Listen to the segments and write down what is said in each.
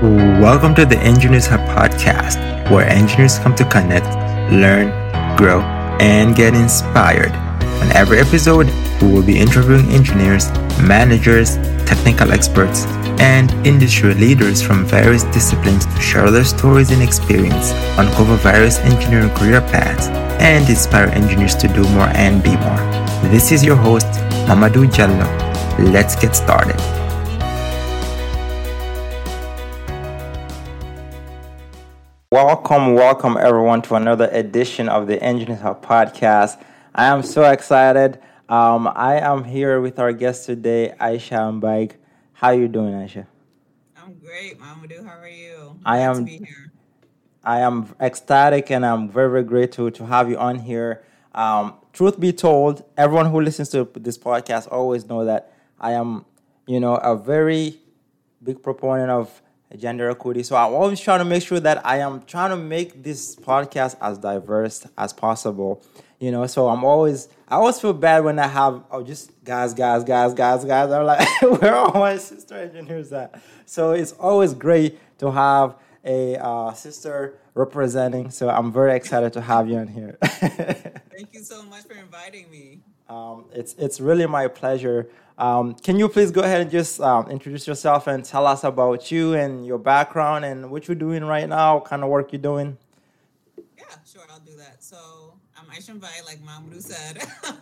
Welcome to the Engineers Hub podcast, where engineers come to connect, learn, grow, and get inspired. On every episode, we will be interviewing engineers, managers, technical experts, and industry leaders from various disciplines to share their stories and experience, uncover various engineering career paths, and inspire engineers to do more and be more. This is your host, Mamadou Jallo. Let's get started. Welcome, welcome everyone to another edition of the Engineers Hub podcast. I am so excited. Um, I am here with our guest today, Aisha Mbaik. How are you doing, Aisha? I'm great, Mamadou. How are you? I am. I am ecstatic, and I'm very, very grateful to have you on here. Um, truth be told, everyone who listens to this podcast always know that I am, you know, a very big proponent of gender equity. So I'm always trying to make sure that I am trying to make this podcast as diverse as possible. You know, so I'm always I always feel bad when I have oh just guys, guys, guys, guys, guys. I'm like, where are my sister engineers at? So it's always great to have a uh, sister representing. So I'm very excited to have you in here. Thank you so much for inviting me. Um, it's it's really my pleasure. Um, can you please go ahead and just um, introduce yourself and tell us about you and your background and what you're doing right now, what kind of work you're doing? Yeah, sure, I'll do that. So I'm Aisha Mbaik, like Mamadou said.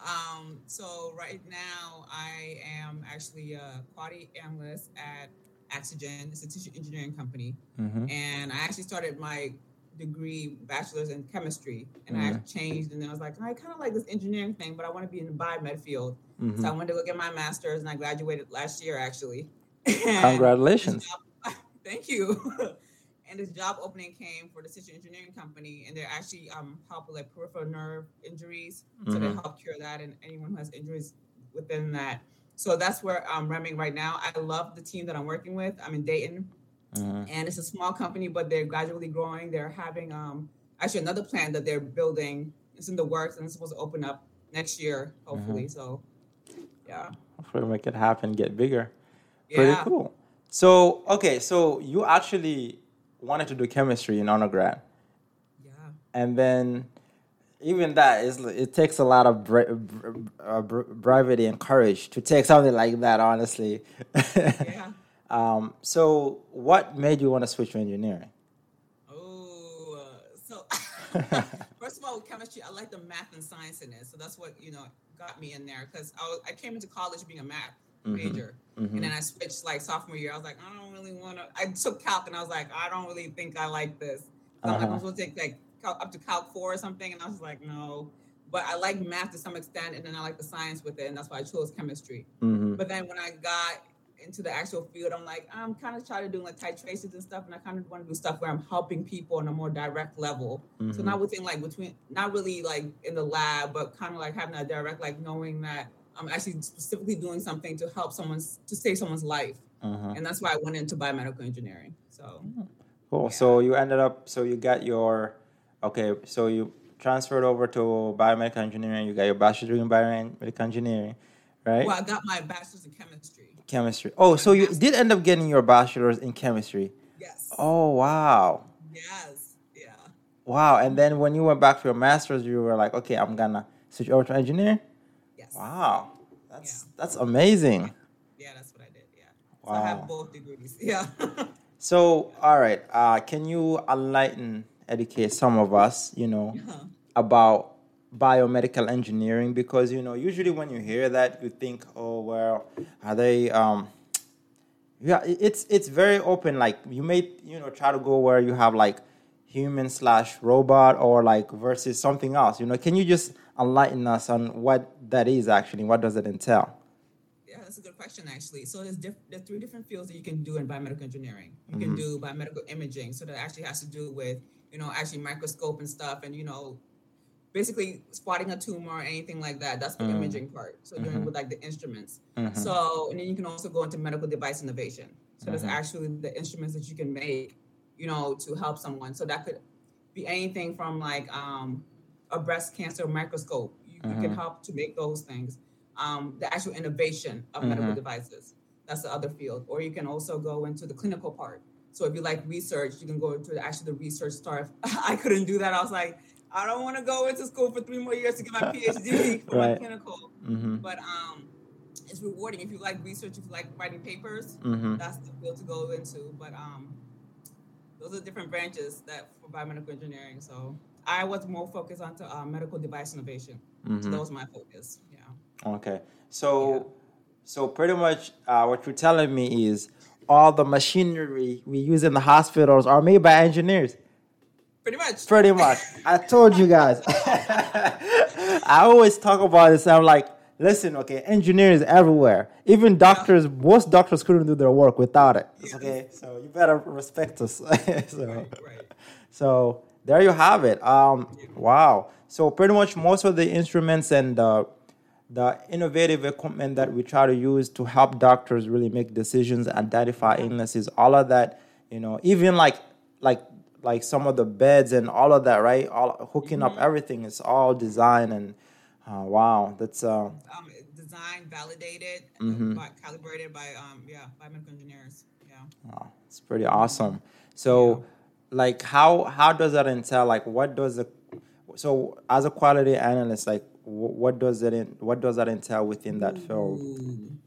um, so right now I am actually a quality analyst at Axogen. It's a tissue engineering company, mm-hmm. and I actually started my degree, bachelor's in chemistry, and mm-hmm. I changed. And then I was like, I kind of like this engineering thing, but I want to be in the biomed field. Mm-hmm. So I went to go get my master's, and I graduated last year actually. Congratulations! Job, thank you. and this job opening came for the tissue engineering company, and they're actually um, help with like peripheral nerve injuries. So they mm-hmm. help cure that, and anyone who has injuries within that. So that's where I'm running right now. I love the team that I'm working with. I'm in Dayton, uh-huh. And it's a small company, but they're gradually growing. They're having um, actually another plant that they're building. It's in the works and it's supposed to open up next year, hopefully. Uh-huh. So, yeah. Hopefully, make it happen, get bigger. Yeah. Pretty cool. So, okay, so you actually wanted to do chemistry in undergrad. Yeah. And then even that is it takes a lot of bra- uh, bravery and courage to take something like that honestly yeah um, so, what made you want to switch to engineering? Oh, so first of all, with chemistry, I like the math and science in it. So that's what you know got me in there because I, I came into college being a math mm-hmm. major, mm-hmm. and then I switched like sophomore year. I was like, I don't really want to. I took calc, and I was like, I don't really think I like this. Uh-huh. I'm, I'm supposed to take like up to calc four or something, and I was like, no but I like math to some extent, and then I like the science with it, and that's why I chose chemistry. Mm-hmm. But then when I got into the actual field, I'm like, I'm kind of trying to do like titrations and stuff, and I kind of want to do stuff where I'm helping people on a more direct level. Mm-hmm. So not within like between, not really like in the lab, but kind of like having that direct, like knowing that I'm actually specifically doing something to help someone's to save someone's life, uh-huh. and that's why I went into biomedical engineering. So cool. Yeah. So you ended up, so you got your, okay, so you transferred over to biomedical engineering. You got your bachelor's degree in biomedical engineering, right? Well, I got my bachelor's in chemistry. Chemistry. Oh, so you did end up getting your bachelor's in chemistry. Yes. Oh wow. Yes. Yeah. Wow. And then when you went back for your master's, you were like, okay, I'm gonna switch over to engineering. Yes. Wow. That's yeah. that's amazing. Yeah, that's what I did. Yeah. Wow. So I have both degrees. Yeah. so, all right. Uh, can you enlighten, educate some of us, you know, uh-huh. about biomedical engineering because you know usually when you hear that you think oh well are they um yeah it's it's very open like you may you know try to go where you have like human slash robot or like versus something else. You know can you just enlighten us on what that is actually? What does it entail? Yeah that's a good question actually. So there's diff- there's three different fields that you can do in biomedical engineering. You mm-hmm. can do biomedical imaging so that actually has to do with you know actually microscope and stuff and you know basically spotting a tumor or anything like that. That's the mm. imaging part. So mm-hmm. doing with like the instruments. Mm-hmm. So and then you can also go into medical device innovation. So mm-hmm. that's actually the instruments that you can make, you know, to help someone. So that could be anything from like um, a breast cancer microscope. You, you, can mm-hmm. help to make those things. Um, the actual innovation of medical mm-hmm. devices. That's the other field. Or you can also go into the clinical part. So if you like research, you can go into actually the research start. I couldn't do that. I was like, I don't want to go into school for three more years to get my PhD for right. my clinical. Mm-hmm. But um, it's rewarding if you like research, if you like writing papers. Mm-hmm. That's the field to go into. But um, those are different branches that for biomedical engineering. So I was more focused on uh, medical device innovation. Mm-hmm. So that was my focus. Yeah. Okay. So, yeah. so pretty much uh, what you're telling me is all the machinery we use in the hospitals are made by engineers. Pretty much. Pretty much. I told you guys. I always talk about this. I'm like, listen, okay, engineers everywhere. Even doctors, yeah. most doctors couldn't do their work without it. Yes. Okay, so you better respect us. so, right, right. so there you have it. Um, wow. So pretty much most of the instruments and the the innovative equipment that we try to use to help doctors really make decisions, identify illnesses, all of that, you know, even like like like some of the beds and all of that, right? All hooking mm-hmm. up everything, it's all design and uh, wow, that's uh, um, designed, validated, mm-hmm. by, calibrated by um, yeah, biomedical engineers. Yeah, wow, it's pretty awesome. So, yeah. like, how how does that entail? Like, what does the so as a quality analyst, like, what does it in, what does that entail within that field?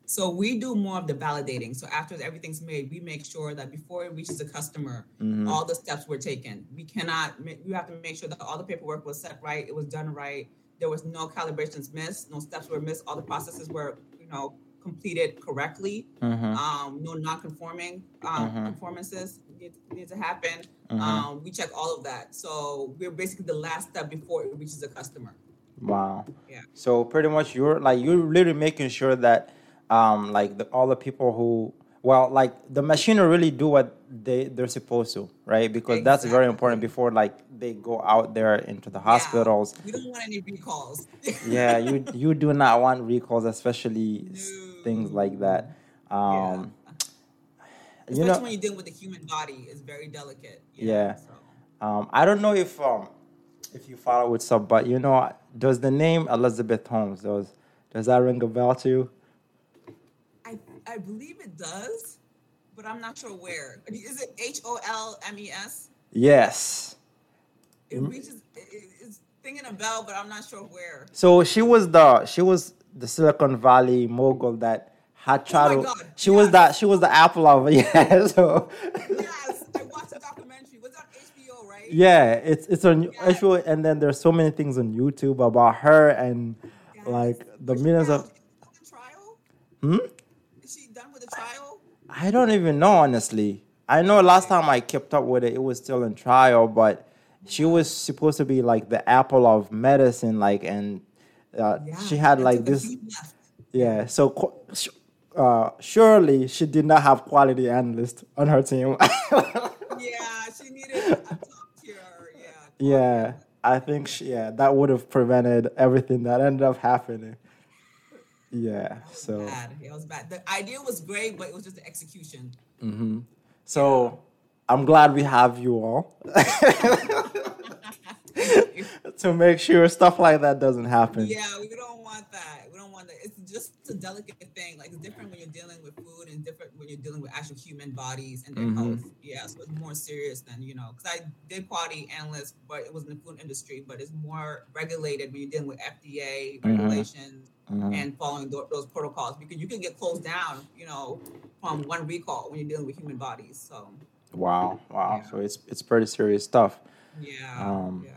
So we do more of the validating. So after everything's made, we make sure that before it reaches the customer, mm-hmm. all the steps were taken. We cannot. We have to make sure that all the paperwork was set right. It was done right. There was no calibrations missed. No steps were missed. All the processes were, you know, completed correctly. Mm-hmm. Um, no non-conforming um, mm-hmm. conformances need, need, to happen. Mm-hmm. Um, we check all of that. So we're basically the last step before it reaches the customer. Wow. Yeah. So pretty much you're like you're literally making sure that um like the, all the people who well like the machine will really do what they they're supposed to right because exactly. that's very important before like they go out there into the hospitals yeah. we don't want any recalls yeah you you do not want recalls especially no. things like that um yeah. especially you know, when you're dealing with the human body is very delicate yeah so. um i don't know if um if you follow with some but you know does the name elizabeth holmes does does that ring a bell to you I I believe it does, but I'm not sure where. Is it H O L M E S? Yes. It reaches. it's thinking a bell, but I'm not sure where. So she was the she was the Silicon Valley mogul that had tried oh to. God. She yes. was that she was the apple of yeah. So. yes, Yeah, it's it's on yes. HBO, and then there's so many things on YouTube about her and yes. like the millions of. Hmm Is she done with the trial? I don't even know honestly. I know last time I kept up with it, it was still in trial, but she was supposed to be like the apple of medicine, like, and uh, yeah, she had like this. Yeah, so uh, surely she did not have quality analyst on her team. yeah, she needed a top tier. Yeah. Yeah, I think she, yeah that would have prevented everything that ended up happening. Yeah. So bad. It was bad. The idea was great, but it was just the execution. Mm-hmm. So I'm glad we have you all to make sure stuff like that doesn't happen. Yeah, we don't want that. We don't that. It's just a delicate thing. Like it's different when you're dealing with food, and different when you're dealing with actual human bodies and their mm-hmm. health. Yeah, so it's more serious than you know. Because I did quality analyst, but it was in the food industry. But it's more regulated when you're dealing with FDA mm-hmm. regulations mm-hmm. and following th- those protocols because you can get closed down, you know, from one recall when you're dealing with human bodies. So. Wow! Wow! Yeah. So it's it's pretty serious stuff. Yeah. Um, yeah.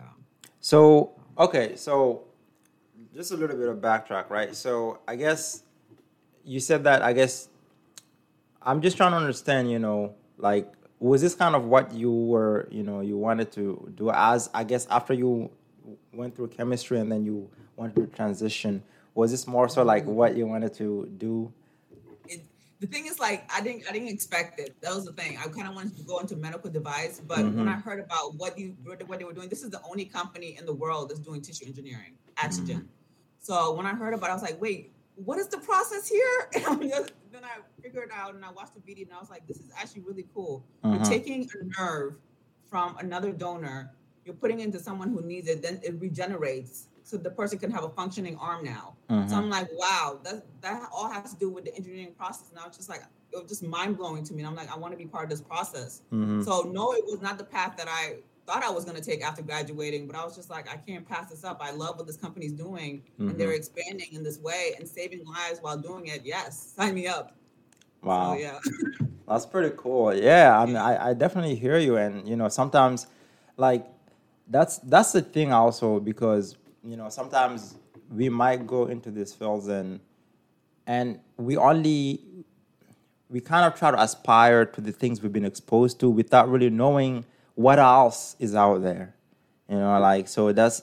So okay, so just a little bit of backtrack, right? So I guess you said that. I guess I'm just trying to understand. You know, like was this kind of what you were, you know, you wanted to do as I guess after you went through chemistry and then you wanted to transition was this more so like what you wanted to do? It, the thing is, like, I didn't, I didn't expect it. That was the thing. I kind of wanted to go into medical device, but mm-hmm. when I heard about what you, what they were doing, this is the only company in the world that's doing tissue engineering, Axogen. Mm-hmm. So when I heard about, it, I was like, wait, what is the process here? then I figured out and I watched the video and I was like, this is actually really cool. You're mm-hmm. taking a nerve from another donor, you're putting into someone who needs it, then it regenerates so the person can have a functioning arm now. Mm-hmm. So I'm like, wow, that that all has to do with the engineering process. And I was just like it was just mind blowing to me. And I'm like, I want to be part of this process. Mhm. So no, it was not the path that I thought I was going to take after graduating, but I was just like, I can't pass this up. I love what this company's doing, and they're Mhm. expanding in this way and saving lives while doing it. Yes, sign me up. Wow. So yeah, That's pretty cool. Yeah, I mean, I, I definitely hear you, and you know, sometimes, like, that's that's the thing also because you know sometimes we might go into these fields and and we only we kind of try to aspire to the things we've been exposed to without really knowing what else is out there. You know, like so that's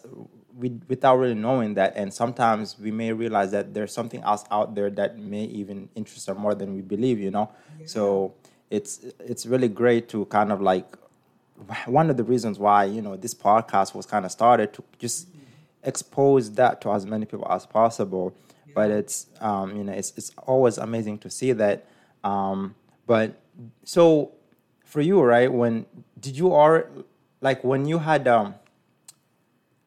we without really knowing that, and sometimes we may realize that there's something else out there that may even interest us more than we believe. You know, so it's it's really great to kind of like one of the reasons why you know this podcast was kind of started to just expose that to as many people as possible. But it's um, you know it's it's always amazing to see that. Um, but so for you, right? When did you or like when you had um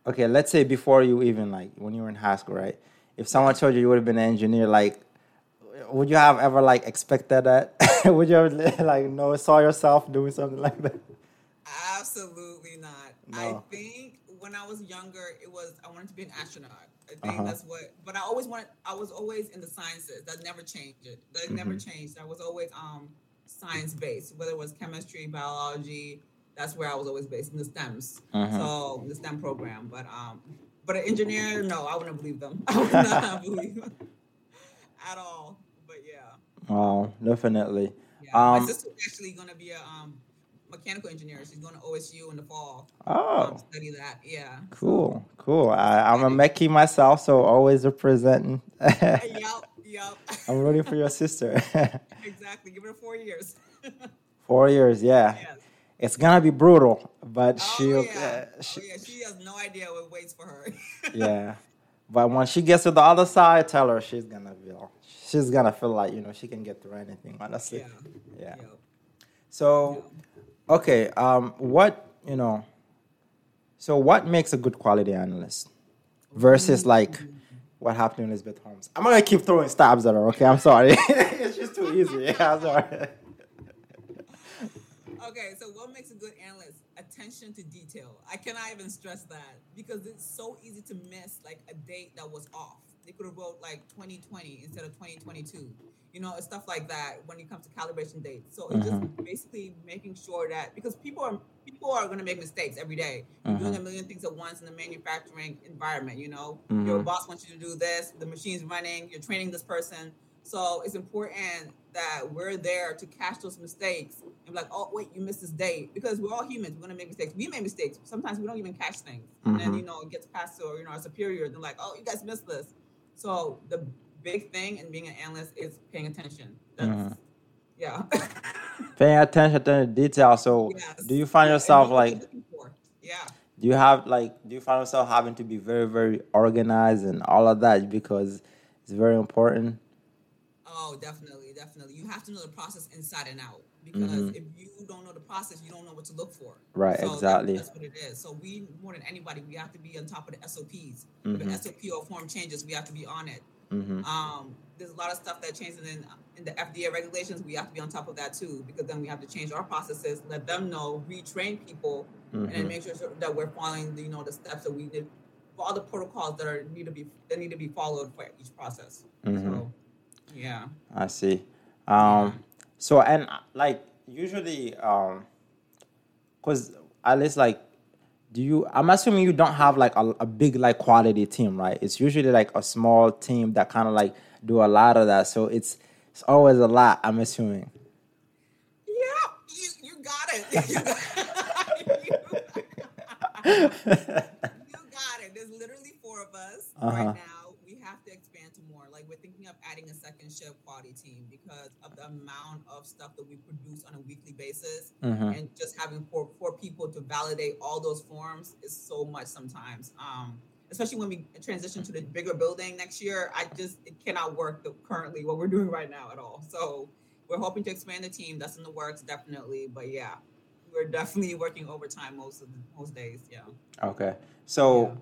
okay, let's say before you even like when you were in high school, right? If someone told you you would have been an engineer, like would you have ever like expected that? would you ever like know saw yourself doing something like that? absolutely not. No. I think when I was younger, it was I wanted to be an astronaut. I think Uh-huh. that's what. But I always wanted. I was always in the sciences. That never changed. It that never Mm-hmm. changed. I was always um science based, whether it was chemistry, biology. That's where I was always based in the STEMs. Mhm. So the STEM program. But um, but an engineer, no, I wouldn't believe them. I would not believe them at all. But yeah. Wow, definitely. Yeah, Um, my sister's actually going to be a um, mechanical engineer. She's going to OSU in the fall. Oh, Um, study that. Yeah. cool, cool. I, I'm a Mechie myself, so always representing. yep. Yep. I'm rooting for your sister. exactly. Give her four years. Four years, yeah. yes. It's gonna be brutal, but Oh she'll. yeah. uh, she, oh yeah. She has no idea what waits for her. yeah. But when she gets to the other side, tell her she's gonna feel. She's gonna feel like you know she can get through anything. Honestly. yeah. Yeah. Yep. So, okay. Um, what you know? So, what makes a good quality analyst versus like what happened to Elizabeth Holmes? I'm gonna keep throwing stabs at her. Okay, I'm sorry. it's just too easy. Yeah, I'm sorry. Okay, so what makes a good analyst? Attention to detail. I cannot even stress that because it's so easy to miss like a date that was off. They could have wrote like 2020 instead of 2022. You know, it's stuff like that when it comes to calibration dates. So it's just basically making sure that because people are people are going to make mistakes every day. You're doing a million things at once in the manufacturing environment. You know, your Mhm. boss wants you to do this. The machine's running. You're training this person. So it's important that we're there to catch those mistakes and be like, oh wait, you missed this date because we're all humans. We're gonna make mistakes. We make mistakes. Sometimes we don't even catch things, and then Mhm. you know it gets passed to you know our superior. They're like, oh, you guys missed this. So the big thing in being an analyst is paying attention. That's Mhm. yeah. Paying attention to the detail. So, Yes. do you find yourself what like? you're looking for. Yeah. Do you have like? Do you find yourself having to be very, very organized and all of that because it's very important? Oh, definitely, definitely. You have to know the process inside and out because Mhm. if you don't know the process, you don't know what to look for. Right, So exactly. that's what it is. So we, more than anybody, we have to be on top of the SOPs. Mhm. If an SOP or form changes, we have to be on it. Hmm Um, there's a lot of stuff that changes in in the FDA regulations. We have to be on top of that too, because then we have to change our processes, let them know, retrain people, and Mhm. then make sure that we're following, the, you know, the steps that we need, for all the protocols that are need to be that need to be followed for each process. Mhm. So, yeah. I see. Um, so and like usually, um, cause at least like, do you? I'm assuming you don't have like a, a big like quality team, right? It's usually like a small team that kind of like do a lot of that. So it's it's always a lot. I'm assuming. Yeah, you, you got it. You got- it. There's literally four of us Uh-huh. right now. We have to expand to more. Like we're thinking of adding a second shift quality team because of the amount of stuff that we produce on a weekly basis, Mhm. and just having four four people to validate all those forms is so much sometimes. Um, especially when we transition to the bigger building next year, I just it cannot work the, currently what we're doing right now at all. So we're hoping to expand the team. That's in the works, definitely. But yeah, we're definitely working overtime most of the, most days. Yeah. Okay. So Yeah.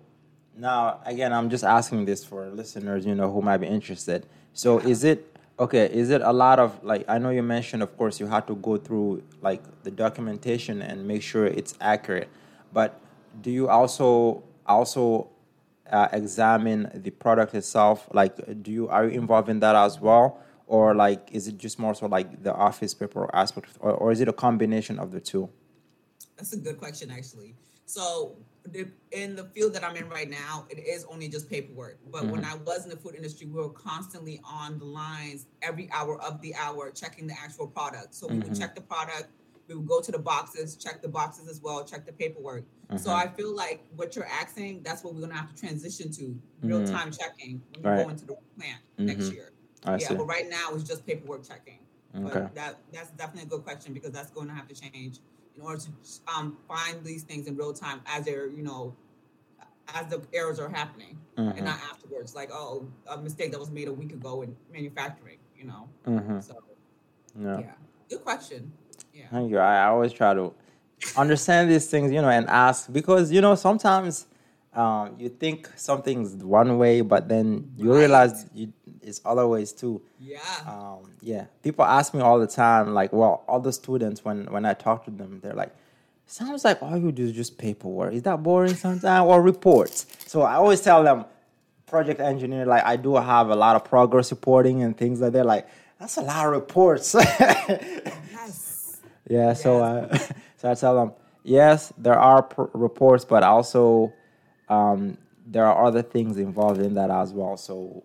now again, I'm just asking this for listeners, you know, who might be interested. So is it Okay, is it a lot of like I know you mentioned of course you had to go through like the documentation and make sure it's accurate, but do you also also uh, examine the product itself? Like, do you are you involved in that as well, or like is it just more so like the office paper aspect, or, or is it a combination of the two? That's a good question, actually. So, the, in the field that I'm in right now, it is only just paperwork. But mm-hmm. when I was in the food industry, we were constantly on the lines every hour of the hour checking the actual product. So mm-hmm. we would mm-hmm. check the product, we would go to the boxes, check the boxes as well, check the paperwork. Mm-hmm. So I feel like what you're asking, that's what we're gonna have to transition to real mm-hmm. time checking when we right. go into the plant next mm-hmm. year. I yeah, see. but right now it's just paperwork checking. Okay. But that that's definitely a good question because that's going to have to change in order to um, find these things in real time as they're you know as the errors are happening mm-hmm. and not afterwards like oh a mistake that was made a week ago in manufacturing you know mm-hmm. so yeah. yeah good question yeah thank you I, I always try to understand these things you know and ask because you know sometimes um, you think something's one way but then you right. realize you, it's other ways too. Yeah. Um, yeah. People ask me all the time like well all the students when when i talk to them they're like sounds like all you do is just paperwork. Is that boring sometimes? Or reports. So i always tell them project engineer like i do have a lot of progress reporting and things like that like that's a lot of reports. Yes. Yeah yes. so i so i tell them yes there are pr- reports but also um, there are other things involved in that as well. So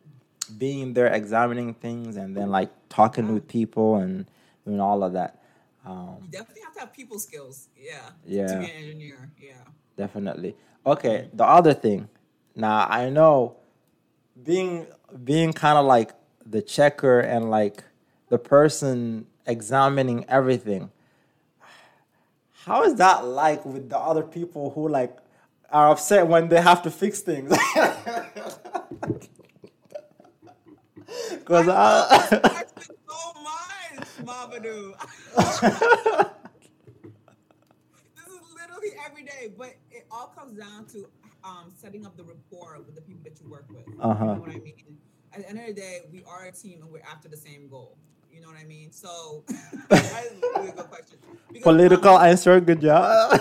being there examining things and then like talking with people and doing all of that. Um, you definitely have to have people skills. Yeah. Yeah. To be an engineer. Yeah. Definitely. Okay. The other thing. Now I know being being kind of like the checker and like the person examining everything. How is that like with the other people who like are upset when they have to fix things? Because I, I so much, Mamadou. this is literally every day, but it all comes down to um, setting up the rapport with the people that you work with. Uh-huh. You know what I mean? At the end of the day, we are a team and we're after the same goal. You know what I mean? So that's a really good question. Because, Political um, answer, good job.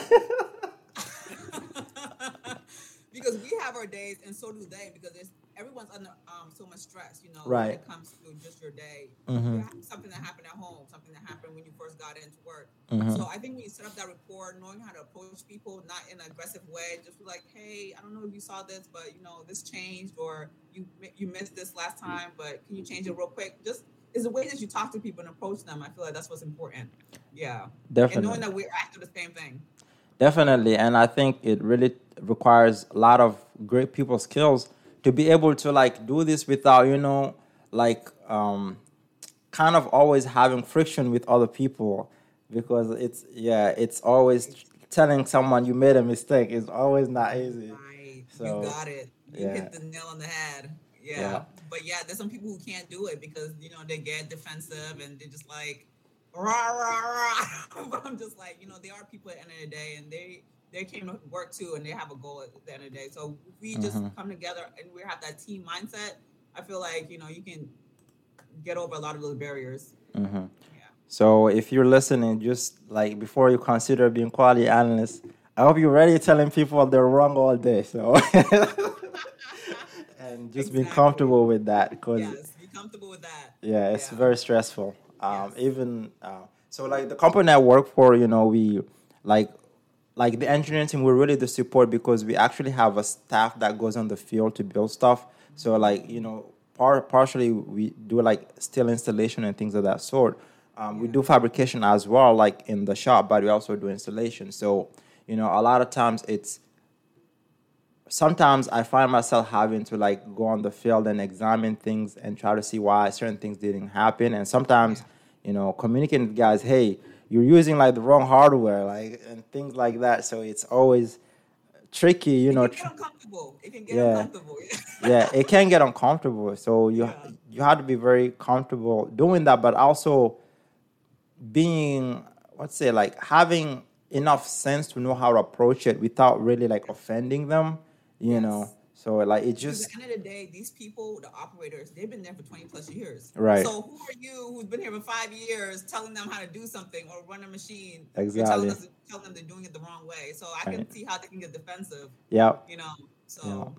because we have our days and so do they because it's everyone's under um, so much stress, you know, right. when it comes to just your day. Mm-hmm. Something that happened at home, something that happened when you first got into work. Mm-hmm. So I think when you set up that rapport, knowing how to approach people, not in an aggressive way, just be like, hey, I don't know if you saw this, but you know, this changed, or you you missed this last time, but can you change it real quick? Just is the way that you talk to people and approach them. I feel like that's what's important. Yeah, definitely. And knowing that we're after the same thing. Definitely, and I think it really requires a lot of great people skills to be able to like do this without you know like um kind of always having friction with other people because it's yeah it's always telling someone you made a mistake is always not easy right so, you got it you yeah. hit the nail on the head yeah. yeah. but yeah there's some people who can't do it because you know they get defensive and they're just like rah rah rah but i'm just like you know they are people at the end of the day and they they came to work too and they have a goal at the end of the day. So we just mm-hmm. come together and we have that team mindset. I feel like, you know, you can get over a lot of those barriers. Mm-hmm. Yeah. So if you're listening, just like before you consider being quality analyst, I hope you're ready telling people they're wrong all day. So and just exactly. be comfortable with that because yes, be comfortable with that. Yeah, it's yeah. very stressful. Um, yes. Even uh, so, like the company I work for, you know, we like like the engineering team, we're really the support because we actually have a staff that goes on the field to build stuff. So like you know, par- partially we do like steel installation and things of that sort. Um, yeah. We do fabrication as well, like in the shop, but we also do installation. So you know, a lot of times it's sometimes I find myself having to like go on the field and examine things and try to see why certain things didn't happen. And sometimes, you know, communicating with guys, hey, you're using like the wrong hardware, like and things like that. So it's always tricky, you it know. Can get uncomfortable. It can get yeah. uncomfortable. yeah, it can get uncomfortable. So you yeah. you have to be very comfortable doing that, but also being let's say like having enough sense to know how to approach it without really like offending them, you yes. know. So like it just at the end of the day, these people, the operators, they've been there for 20 plus years. Right. So who are you who's been here for five years telling them how to do something or run a machine? You're Exactly. telling, us, telling them they're doing it the wrong way. So I can see how they can get defensive, yeah, you know. So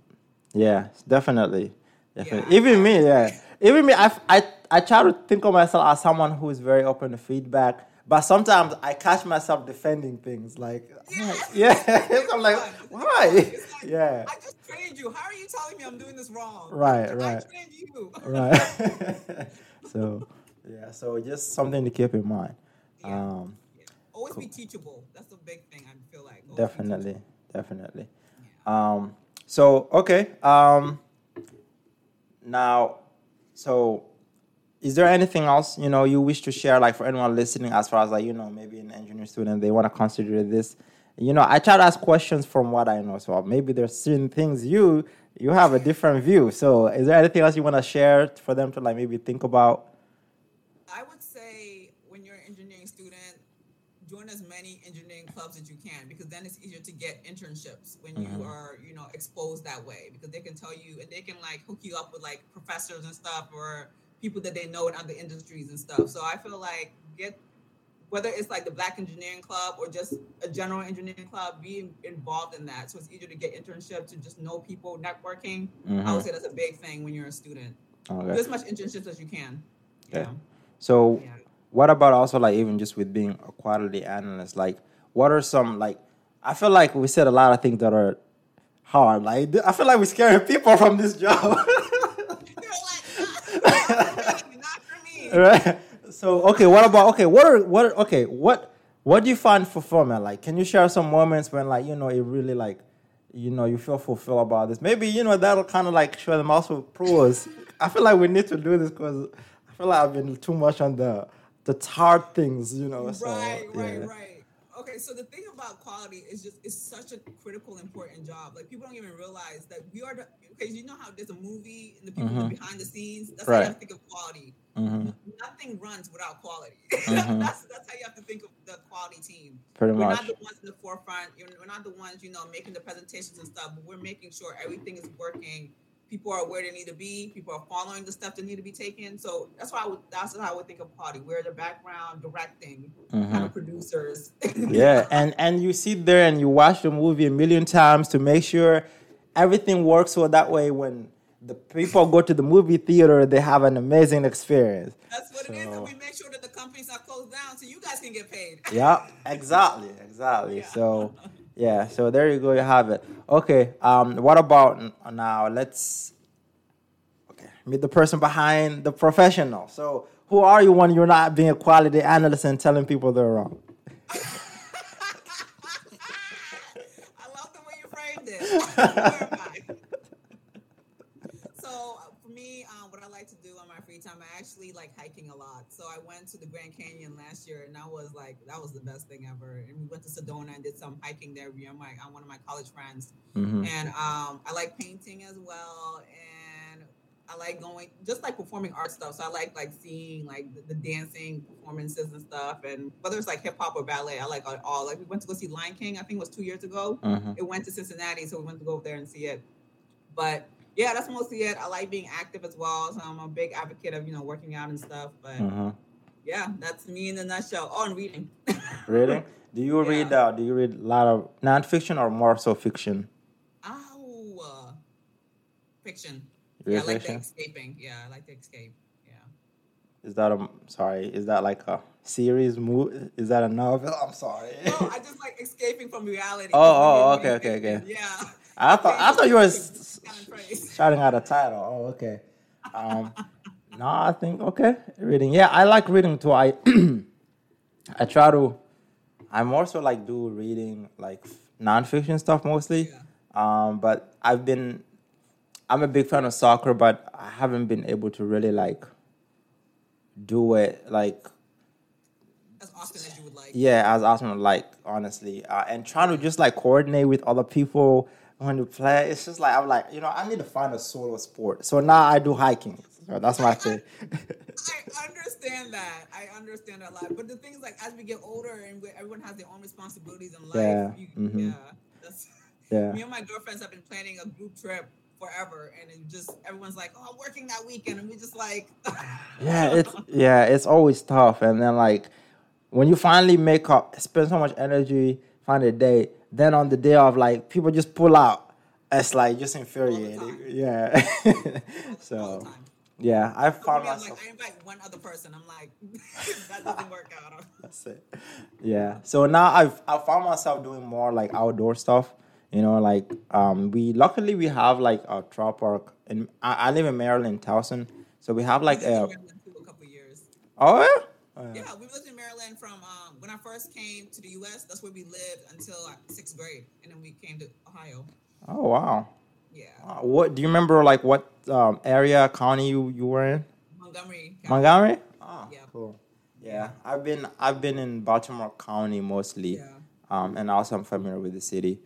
yeah, definitely. Definitely. Yeah. Even me, yeah. Even me, I, I, I try to think of myself as someone who is very open to feedback, but sometimes I catch myself defending things. Like, I'm yeah, I'm like, why? Like, Yeah, I just trained you. How are you telling me I'm doing this wrong? Right, I right. trained you. right. so, yeah, so just something to keep in mind. Yeah. Um, Yeah. Always Cool. be teachable. That's the big thing I feel like. Always definitely, definitely. Yeah. Um, so okay. Um, now, so is there anything else you know you wish to share, like for anyone listening, as far as like you know maybe an engineering student they want to consider this? You know, I try to ask questions from what I know, so maybe there's certain things you you have a different view. So, is there anything else you want to share for them to like maybe think about? I would say when you're an engineering student, join as many engineering clubs as you can because then it's easier to get internships when Mhm. you are, you know, exposed that way because they can tell you and they can like hook you up with like professors and stuff or people that they know in other industries and stuff. So I feel like get whether it's like the Black Engineering Club or just a general engineering club, be involved in that. So it's easier to get internships to just know people, networking. I would Mhm. say that's a big thing when you're a student. Do as much internships as you can. Okay. Yeah. So, Yeah. what about also like even just with being a quality analyst? Like, what are some like? I feel like we said a lot of things that are hard. Like, I feel like we're scaring people from this job. They're like, not for me, not for me. Right. So, okay, what about okay? What are what? Are, okay, what what do you find fulfillment? Like, can you share some moments when like you know it really like you know you feel fulfilled about this? Maybe you know that'll kind of like show them also pros. I feel like we need to do this because I feel like I've been too much on the the hard things, you know. So, right, right, yeah. right. Okay, so the thing about quality is just it's such a critical, important job. Like people don't even realize that we are the because you know how there's a movie and the people Mhm. behind the scenes. That's how Right. have to think of quality. Mhm. Nothing runs without quality. Mhm. that's that's how you have to think of the quality team. Pretty we're much. not the ones in the forefront. We're not the ones, you know, making the presentations and stuff. But we're making sure everything is working. People are where they need to be. People are following the steps that need to be taken. So that's why I would, that's how I would think of quality. We're the background directing kind of producers. yeah and and you sit there and you watch the movie a million times to make sure everything works so that way when the people go to the movie theater they have an amazing experience That's what it is. And we make sure that the companies are closed down so you guys can get paid. yeah exactly exactly Yeah. so yeah so there you go you have it okay um what about now let's okay meet the person behind the professional so who are you when you're not being a quality analyst and telling people they're wrong I love the way you framed it. Where am I? so uh, for me, um, what I like to do on my free time, I actually like hiking a lot. So I went to the Grand Canyon last year, and that was like that was the best thing ever. And we went to Sedona and did some hiking there. And my uh, one of my college friends, Mhm. and um, I like painting as well, and I like going just like performing art stuff. So I like like seeing like the, the dancing performances and stuff, and whether it's like hip hop or ballet, I like it all. Like we went to go see Lion King, I think it was two years ago. Mhm. It went to Cincinnati, so we went to go over there and see it. But yeah, that's mostly it. I like being active as well, so I'm a big advocate of you know working out and stuff. But Mhm. yeah, that's me in a nutshell. Oh, and reading. Reading? Do you Yeah. read? Uh, do you read a lot of nonfiction or more so fiction? Oh, uh, fiction. Yeah, I like the escaping. Yeah, I like the escape. Yeah. Is that a sorry? Is that like a series? Movie? Is that a novel? I'm sorry. No, I just like escaping from reality. Oh, oh, okay, okay, okay. Yeah. I thought I thought you were s- Kind of praise. shouting out a title. Oh, okay. Um, no, I think okay. Reading, yeah, I like reading too. I I try to. I more so like do reading like nonfiction stuff mostly. Um, but I've been. I'm a big fan of soccer, but I haven't been able to really like do it like As often as you would like. yeah, as would like, honestly. Uh, and trying to just like coordinate with other people when you play, it's just like I'm like, you know, I need to find a solo sport. So now I do hiking. So that's my thing. I understand that. I understand that a lot. But the thing is, like, as we get older and we, everyone has their own responsibilities in life, Yeah, you, mhm. yeah. That's, yeah. Me and my girlfriends have been planning a group trip forever, and it just everyone's like, "Oh, I'm working that weekend," and we just like, yeah, it's yeah, it's always tough, and then like when you finally make up, spend so much energy, find a day, then on the day of like people just pull out. It's like just infuriating. Yeah. so yeah, I found myself. like, I invite one other person. I'm like, that doesn't work out. That's it. Yeah. So now I've I found myself doing more like outdoor stuff. You know, like um, we luckily we have like a trail park, and I, I live in Maryland, Towson. So we have like We lived a. in Maryland too a couple years. Oh yeah. Oh, yeah. Yeah, we lived in Maryland from um, when I first came to the U.S. That's where we lived until like, sixth grade, and then we came to Ohio. Oh wow. Yeah, Uh, What do you remember? Like what um, area, county you, you were in? Montgomery. County. Montgomery. Oh, Yeah. cool. Yeah, I've been I've been in Baltimore County mostly, Yeah. um, and also I'm familiar with the city.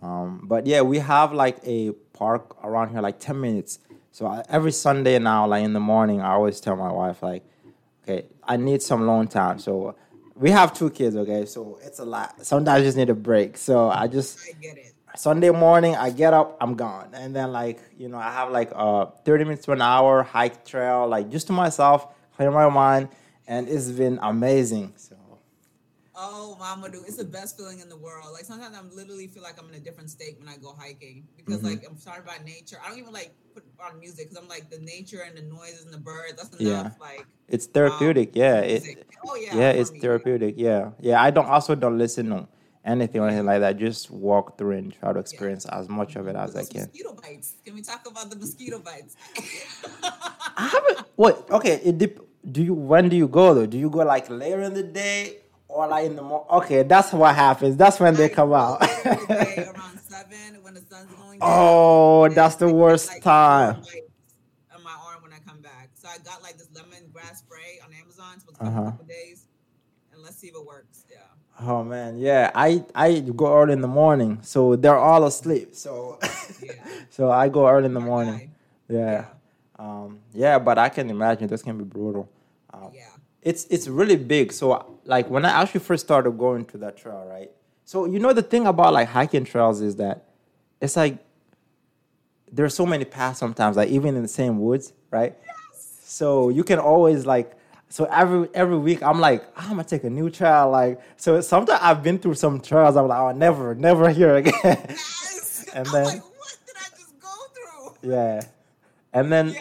Um, but yeah, we have like a park around here, like ten minutes. So I, every Sunday now, like in the morning, I always tell my wife like, okay, I need some alone time. So we have two kids, okay, so it's a lot. Sometimes I just need a break. So I just I get it. Sunday morning, I get up, I'm gone, and then like you know, I have like uh 30 minutes to an hour hike trail, like just to myself, clear my mind, and it's been amazing. So Oh, Mamadou, it's the best feeling in the world. Like sometimes I'm literally feel like I'm in a different state when I go hiking because Mhm. like I'm surrounded by nature. I don't even like put on music because I'm like the nature and the noises and the birds. That's enough. Yeah. Like it's therapeutic, um, yeah. It, oh yeah. yeah, it's me. therapeutic, yeah, yeah. I don't also don't listen to anything or anything like that. Just walk through and try to experience as much of it as I can. Mosquito bites. Can we talk about the mosquito bites? I haven't. What? Okay. It dep- Do you? When do you go though? Do you go like later in the day or like in the morning? Okay, that's what happens. That's when they come out. later in the day around seven when the sun's going oh, And that's the worst time. On my arm when I come back. So I got like this lemongrass spray on Amazon. Supposed to Uh-huh. a couple days. And let's see if it works. Yeah. Oh man, yeah. I I go early in the morning, so they're all asleep. So Yeah. so I go early in the morning. guy. Yeah. Um, yeah, but I can imagine this can be brutal. Um, Yeah. It's it's really big. So like when I actually first started going to that trail, right? So you know the thing about like hiking trails is that it's like there's so many paths sometimes, like even in the same woods, right? Yes. So you can always like so every every week I'm like ah, I'm gonna take a new trail, like so sometimes I've been through some trails I'm like oh never never here again, Yes. And I'm then- like, what did I just go through? yeah, and then Yeah,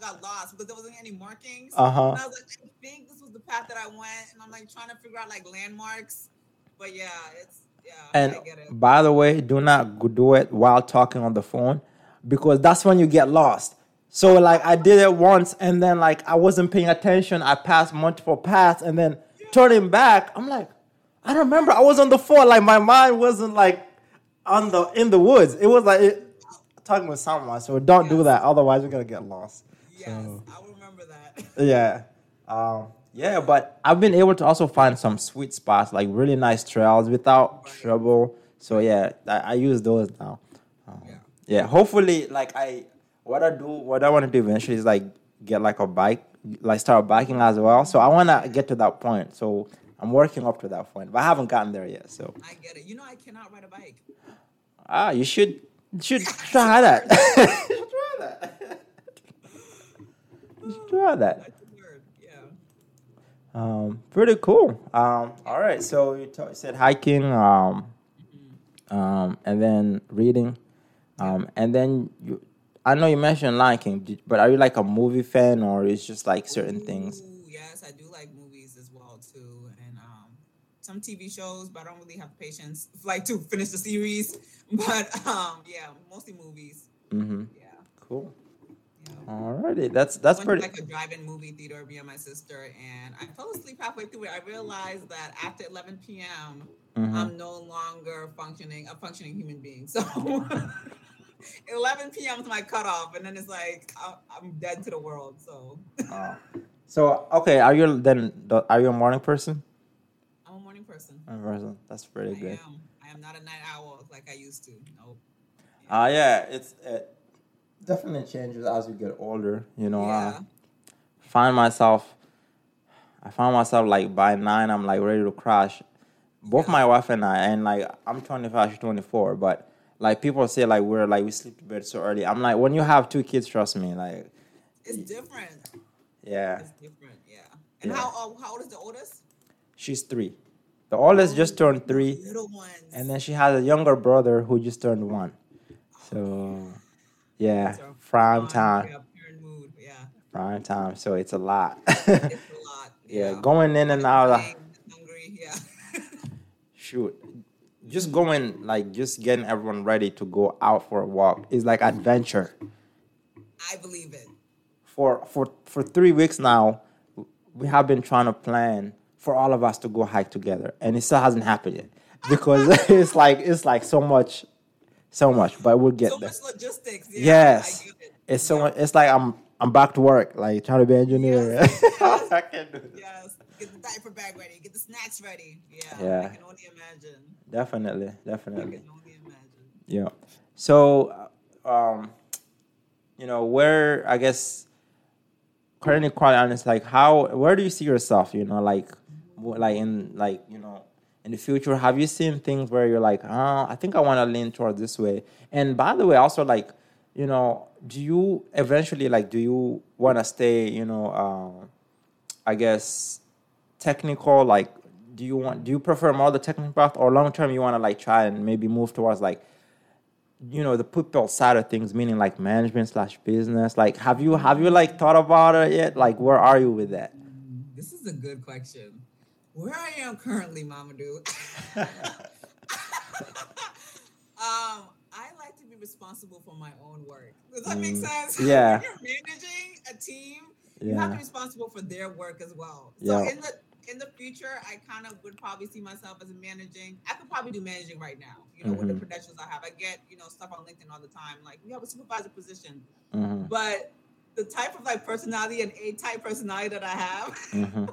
got lost because there wasn't any markings. Uh-huh. And I was like, I think this was the path that I went, and I'm like trying to figure out like landmarks. But yeah, it's yeah, And I get it. by the way, do not do it while talking on the phone because that's when you get lost. So like I did it once and then like I wasn't paying attention. I passed multiple paths and then turning back, I'm like, I don't remember. I was on the phone. Like my mind wasn't like on the in the woods. It was like it, talking with someone. So don't do that. Otherwise, you're gonna get lost. Yes, So- I remember that. yeah. Um, yeah, but I've been able to also find some sweet spots, like really nice trails without trouble. So yeah, I, I use those now. Um, Yeah. yeah. Hopefully, like I, what I do, what I want to do eventually is like get like a bike, like start biking as well. So I want to get to that point. So I'm working up to that point, but I haven't gotten there yet. So I get it. You know, I cannot ride a bike. ah, you should you should try that. should try that. Should try that. That's a word. Yeah. Um, pretty cool. Um, all right. So you ta- said hiking, um, um, and then reading, um, and then you. I know you mentioned Lion King, but are you like a movie fan, or it's just like certain things? Yes, I do like movies as well too, and um, some TV shows, but I don't really have patience like to finish the series. But um, yeah, mostly movies. Mm-hmm. Yeah. Cool. Yeah. Alrighty, that's that's pretty. like a drive-in movie theater me and my sister, and I fell asleep halfway through it. I realized that after 11 p.m., Mhm. I'm no longer functioning a functioning human being. So 11 p.m. is my cutoff, and then it's like I'm dead to the world. So Oh. So okay, are you then? Are you a morning person? I'm a morning person. Morning person. That's pretty I good. am. I am not a night owl like I used to. Nope. Ah, yeah, it's it definitely changes as you get older. You know, Yeah. uh, find myself. I find myself like by nine, I'm like ready to crash. Both Yeah. my wife and I, and like I'm 25, she's 24, but like people say like we're like we sleep to bed so early. I'm like when you have two kids, trust me, like it's different. Yeah. It's different. Yeah. And Yeah. how uh, how old is the oldest? She's three. The oldest just turned three, Little ones. and then she has a younger brother who just turned one. So, yeah, So, prime time, Yeah, mood. Yeah. prime time. So it's a lot. It's a lot. yeah, going in and out. Of, hungry. Yeah. shoot, just going like just getting everyone ready to go out for a walk is like adventure. I believe it. For for for three weeks now, we have been trying to plan for all of us to go hike together, and it still hasn't happened yet because it's like it's like so much, so much. But we'll get so there. much logistics. Yeah, Yes. It. It's so much. It's like I'm I'm back to work, like trying to be an engineer. Yes. I can't do it. Yes. Get the diaper bag ready. Get the snacks ready. Yeah. Yeah. I can only imagine. Definitely, definitely. I can only imagine. Yeah. So, um, you know, where I guess, currently, quite honest, like how, where do you see yourself? You know, like, wh- like in like you know, in the future, have you seen things where you're like, oh, I think I want to lean towards this way? And by the way, also like, you know, do you eventually like, do you want to stay, you know, um, I guess, technical? Like, do you want, do you prefer more the technical path, or long term you want to like try and maybe move towards like you know the people side of things meaning like management slash business like have you have you like thought about it yet like where are you with that This is a good question. Where I am currently, Mamadou. um, I like to be responsible for my own work. Does that make Mm, sense? yeah. When you're managing a team, you have to be responsible for their work as well. So Yeah. in the in the future, I kind of would probably see myself as a managing. I could probably do managing right now. You know, with the Mhm. credentials I have, I get you know stuff on LinkedIn all the time. Like we have a supervisor position, hmm but the type of like personality and A type personality that I have, hmm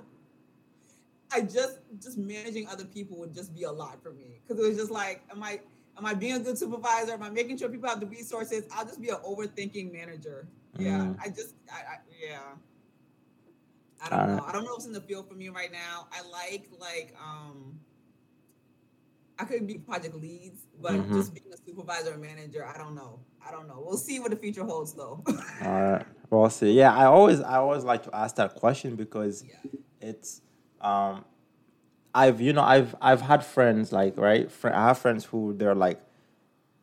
I just just managing other people would just be a lot for me because it was just like, am I am I being a good supervisor? Am I making sure people have the resources? I'll just be an overthinking manager. Yeah, Mm. I just, I, I yeah. I don't know. I don't know what's in the field for me right now. I like like um. I could be project leads, but Mhm. just being a supervisor or manager, I don't know. I don't know. We'll see what the future holds, though. all right we'll see yeah i always i always like to ask that question because yeah. it's um i've you know i've i've had friends like right Fri i have friends who they're like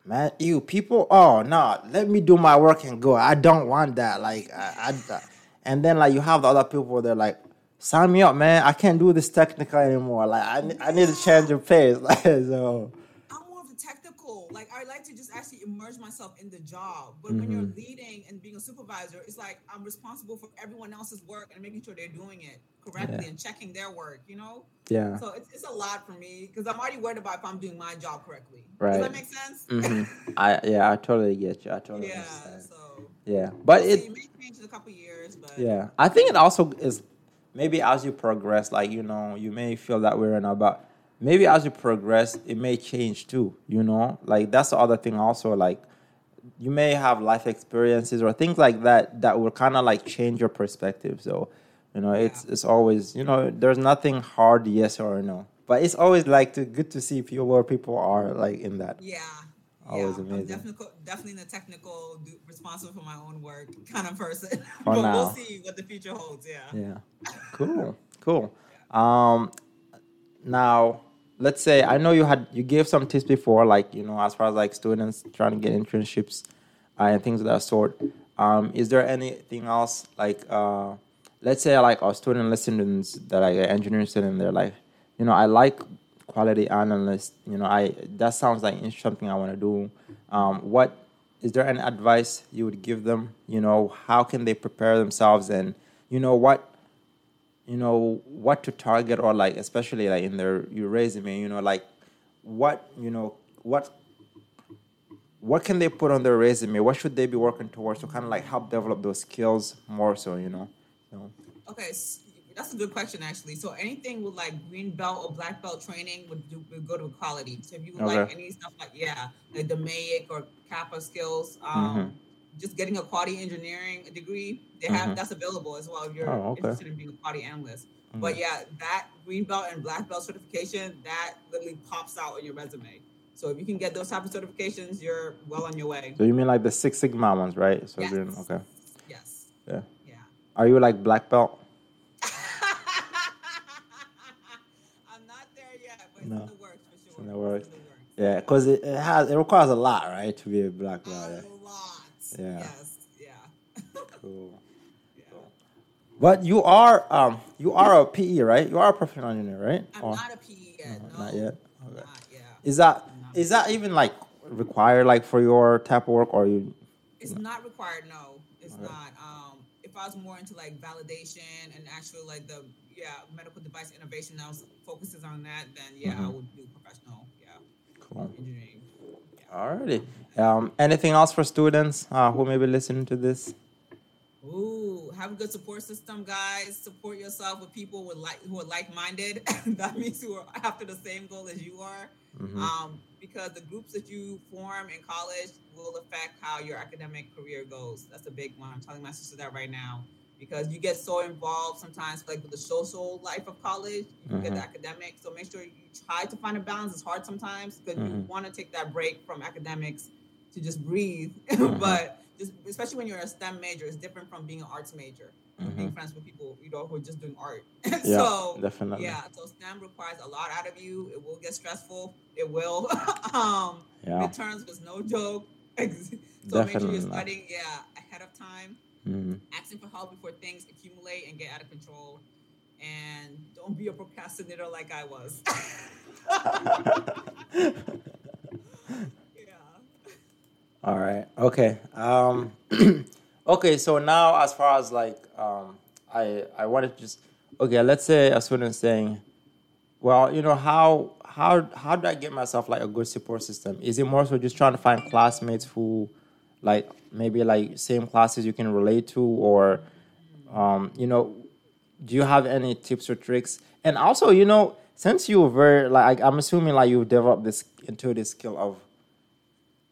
man you people oh no let me do my work and go. I don't want that like I, I and then like you have the other people they're like sign me up man. I can't do this technical anymore. Like i, I need to change your pace. Like so I'm more of the technical. Like I like to just actually immerse myself in the job. But when you're Mhm. leading and being a supervisor, it's like I'm responsible for everyone else's work and making sure they're doing it correctly Yeah. and checking their work. You know, yeah so it's, it's a lot for me because I'm already worried about if I'm doing my job correctly. Right. Does that make sense? hmm i yeah i totally get you i totally yeah. understand So yeah but we'll it see. may change in a couple years, but Yeah, I think it also is maybe as you progress, like you know, you may feel that way right now, but maybe as you progress, it may change too. You know, like that's the other thing. Also, like you may have life experiences or things like that that will kind of like change your perspective. So, you know, it's it's always you know, there's nothing hard yes or no, but it's always like to good to see people where people are like in that. Yeah. Always yeah, amazing. I'm definitely, definitely the technical, responsible for my own work kind of person. But now. we'll see what the future holds. Yeah. Yeah. Cool. Cool. Um now let's say I know you had you gave some tips before, like, you know, as far as like students trying to get internships uh, and things of that sort. Um, is there anything else like uh let's say like our student listeners that are engineering student, they're like, you know, I like quality analyst, you know, I that sounds like something I want to do. Um, what is there any advice you would give them? You know, how can they prepare themselves and you know what you know what to target or like especially like in their your resume you know like what you know what what can they put on their resume what should they be working towards to kind of like help develop those skills more so you know, you know? Okay, s- that's a good question actually. So anything with like green belt or black belt training would, do, would go to quality. So if you would like any stuff like yeah, like the MAIC or CAPA skills, um, Mhm. Just getting a quality engineering degree, they have Mhm. that's available as well if you're Oh, okay. interested in being a quality analyst. But Mhm. yeah, that green belt and black belt certification that literally pops out on your resume. So if you can get those type of certifications, you're well on your way. So you mean like the Six Sigma ones, right? So Yes. okay. Yes. Yeah. Yeah. Are you like black belt? I'm not there yet, but it's No. in the works for sure. in the works. It's in the works. Yeah, because it, it has it requires a lot, right, to be a black belt. A Yeah. lot. Yeah. Yes. Yeah. Cool. yeah. But you are um you are a PE, right? You are a professional engineer, right? I'm Or- not a PE yet. No, No, not yet? Okay. Not. Is that is that even like required like for your type of work or you It's not required. No, it's not. Um, if I was more into like validation and actual like the yeah medical device innovation, I was focuses on that. Then yeah, I Mhm. would do professional. Yeah, cool. engineering. Alrighty. Um anything else for students uh, who may be listening to this? Ooh, have a good support system, guys. Support yourself with people with like who are like-minded. that means who are after the same goal as you are. Mhm. Um, because the groups that you form in college will affect how your academic career goes. That's a big one. I'm telling my sister that right now. Because you get so involved sometimes, like with the social life of college, you get the Mhm. academic. So make sure you try to find a balance. It's hard sometimes because you Mhm. want to take that break from academics to just breathe. Mhm. but just, especially when you're a STEM major, it's different from being an arts major. Being friends with people, you know, who are just doing art. Yeah, so definitely. yeah, so STEM requires a lot out of you. It will get stressful. It will. um, Yeah. midterms was no joke. so make sure you're studying, yeah, ahead of time. Mhm. Asking for help before things accumulate and get out of control. And don't be a procrastinator like I was. yeah. All right. Okay. Um, okay. So now, as far as like, um, I I wanted to just okay. Let's say a student saying, "Well, you know how how how do I get myself like a good support system? Is it more so just trying to find classmates who, like maybe like same classes you can relate to, or, um, you know, do you have any tips or tricks? And also, you know, since you were like I'm assuming like you've developed this intuitive skill of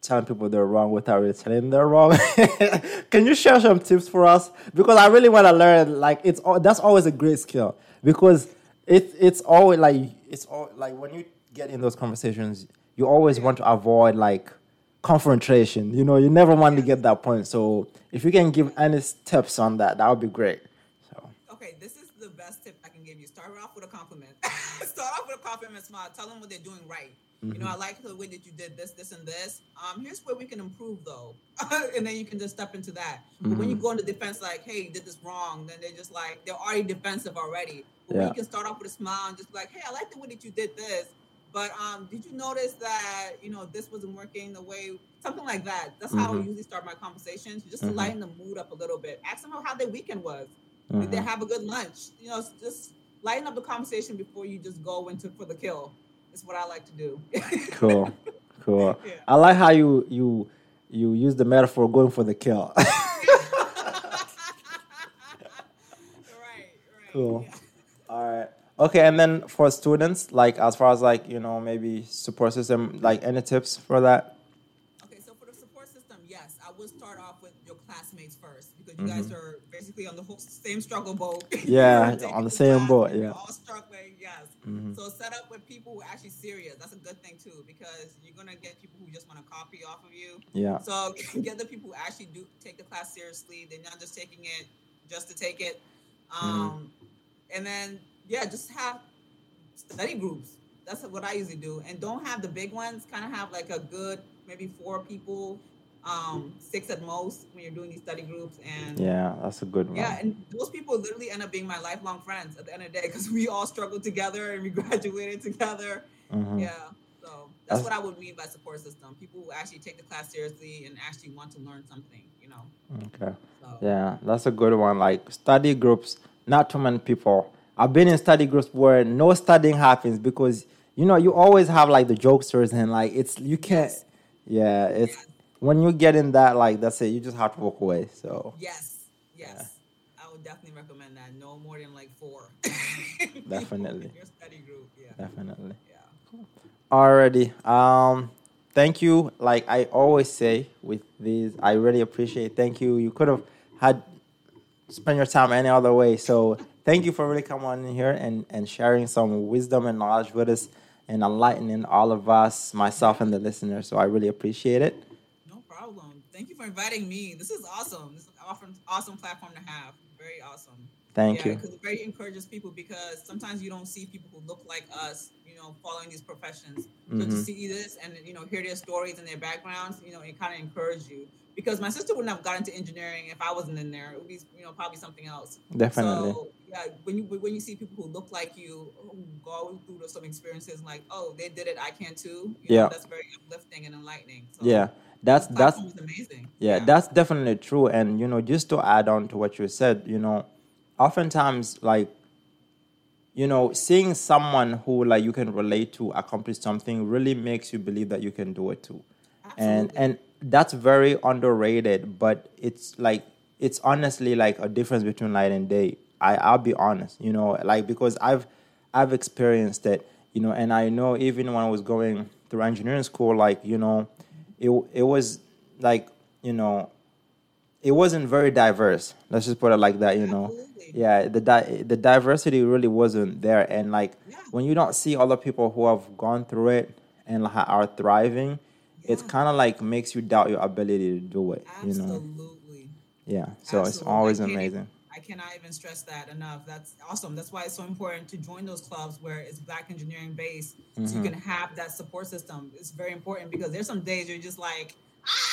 telling people they're wrong without really telling them they're wrong. Can you share some tips for us? Because I really want to learn. Like it's that's always a great skill because it's it's always like it's all like when you get in those conversations, you always want to avoid like confrontation. You know, you never want to get that point. So if you can give any tips on that, that would be great. So Okay, this is the best tip I can give you. Start off with a compliment. Start off with a compliment, smile. Tell them what they're doing right. You know, I like the way that you did this, this, and this. Um, here's where we can improve, though, and then you can just step into that. But when you go into defense, like, "Hey, you did this wrong," then they're just like they're already defensive already. But Yeah. you can start off with a smile and just be like, "Hey, I like the way that you did this." But um, did you notice that you know this wasn't working the way something like that? That's how I Mhm. usually start my conversations, just to Mhm. lighten the mood up a little bit. Ask them how their weekend was. Did they mhm. have a good lunch? You know, just lighten up the conversation before you just go into for the kill. It's what I like to do. cool, cool. Yeah. I like how you you you use the metaphor going for the kill. right, right. Cool. yeah. All right. Okay, and then for students, like as far as like you know maybe support system, like any tips for that? Okay, so for the support system, yes, I would start off with your classmates first because you guys are basically on the whole same struggle boat. Mm-hmm. Yeah, on the same boat, yeah. all struggling, yes. Mhm. So set up with people who are actually serious. That's a good thing too because you're gonna get people who just want to copy off of you. Yeah. So get the people who actually do take the class seriously. They're not just taking it just to take it. Um, And then yeah, just have study groups. That's what I usually do. And don't have the big ones. Kind of have like a good maybe four people, um, six at most when you're doing these study groups. And Yeah, that's a good one. yeah, and those people literally end up being my lifelong friends at the end of the day because we all struggled together and we graduated together. Mhm. Yeah. So that's That's- what I would mean by support system. People who actually take the class seriously and actually want to learn something, you know. Okay. So Yeah, that's a good one. Like study groups, not too many people. I've been in study groups where no studying happens because you know you always have like the jokesters and like it's you can't. Yeah, it's when you get in that like that's it. You just have to walk away. So yes, yes. I would definitely recommend that. No more than like four. Definitely. Your study group. Yeah. definitely. Yeah. Alrighty. Um, thank you. Like I always say with these, I really appreciate. Thank you. You could have had spend your time any other way. So thank you for really coming on in here and and sharing some wisdom and knowledge with us. and enlightening all of us, myself and the listeners. So I really appreciate it. No problem. Thank you for inviting me. This is awesome. This is an awesome, awesome platform to have. Very awesome. Thank yeah, you. Because it very encourages people because sometimes you don't see people who look like us, you know, following these professions. So Mhm. to see this and you know hear their stories and their backgrounds, you know, it kind of encourages you. Because my sister wouldn't have gotten into engineering if I wasn't in there. It would be, you know, probably something else. Definitely. So yeah, when you when you see people who look like you, who go through some experiences, like oh they did it, I can too. You Yeah. know, that's very uplifting and enlightening. So yeah. That's that's amazing. Yeah, that's definitely true. And you know, just to add on to what you said, you know, oftentimes like you know, seeing someone who like you can relate to accomplish something really makes you believe that you can do it too. And Absolutely. and that's very underrated, but it's like it's honestly like a difference between night and day. I I'll be honest, you know, like because I've I've experienced it, you know, and I know even when I was going through engineering school, like you know, it it was like you know, it wasn't very diverse. Let's just put it like that, you know. Absolutely. Yeah, the di- the diversity really wasn't there, and like Yeah. when you don't see other people who have gone through it and are thriving, it's kind of like makes you doubt your ability to do it. You know. Absolutely. Yeah. So it's always I amazing. I cannot even stress that enough. That's awesome. That's why it's so important to join those clubs where it's black engineering based so Mm-hmm. you can have that support system. It's very important because there's some days you're just like, ah,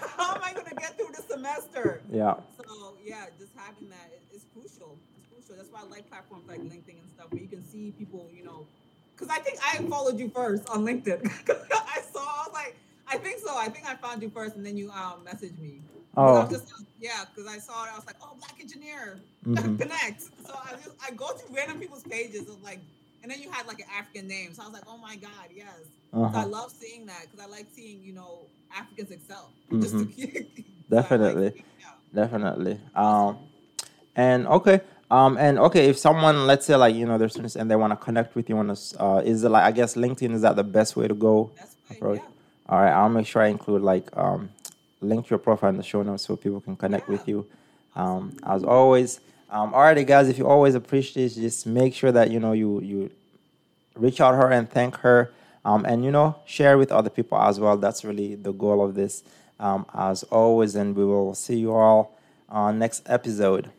how am I going to get through the semester? Yeah. So yeah, just having that is, crucial. It's crucial. That's why I like platforms like LinkedIn and stuff where you can see people, you know, because I think I followed you first on LinkedIn. I saw, I was like, I think so. I think I found you first, and then you um messaged me. Oh. just, yeah, because I saw it. I was like, oh, black engineer, Mhm. connect. So I just I go to random people's pages of like, and then you had like an African name. So I was like, oh my god, yes. So I Uh-huh. love seeing that because I like seeing you know Africans excel. Just to, so I like Mm-hmm. Definitely. yeah. Definitely. Um, and okay. Um, and okay, if someone, let's say, like you know, they're students and they want to connect with you on this, uh, is it like I guess LinkedIn is that the best way to go? That's right. Yeah. All right, I'll make sure I include like um, link to your profile in the show notes so people can connect with you. Um, as always, um, all right, guys. If you always appreciate, just make sure that you know you you reach out to her and thank her, um, and you know share with other people as well. That's really the goal of this. Um, as always, and we will see you all on next episode.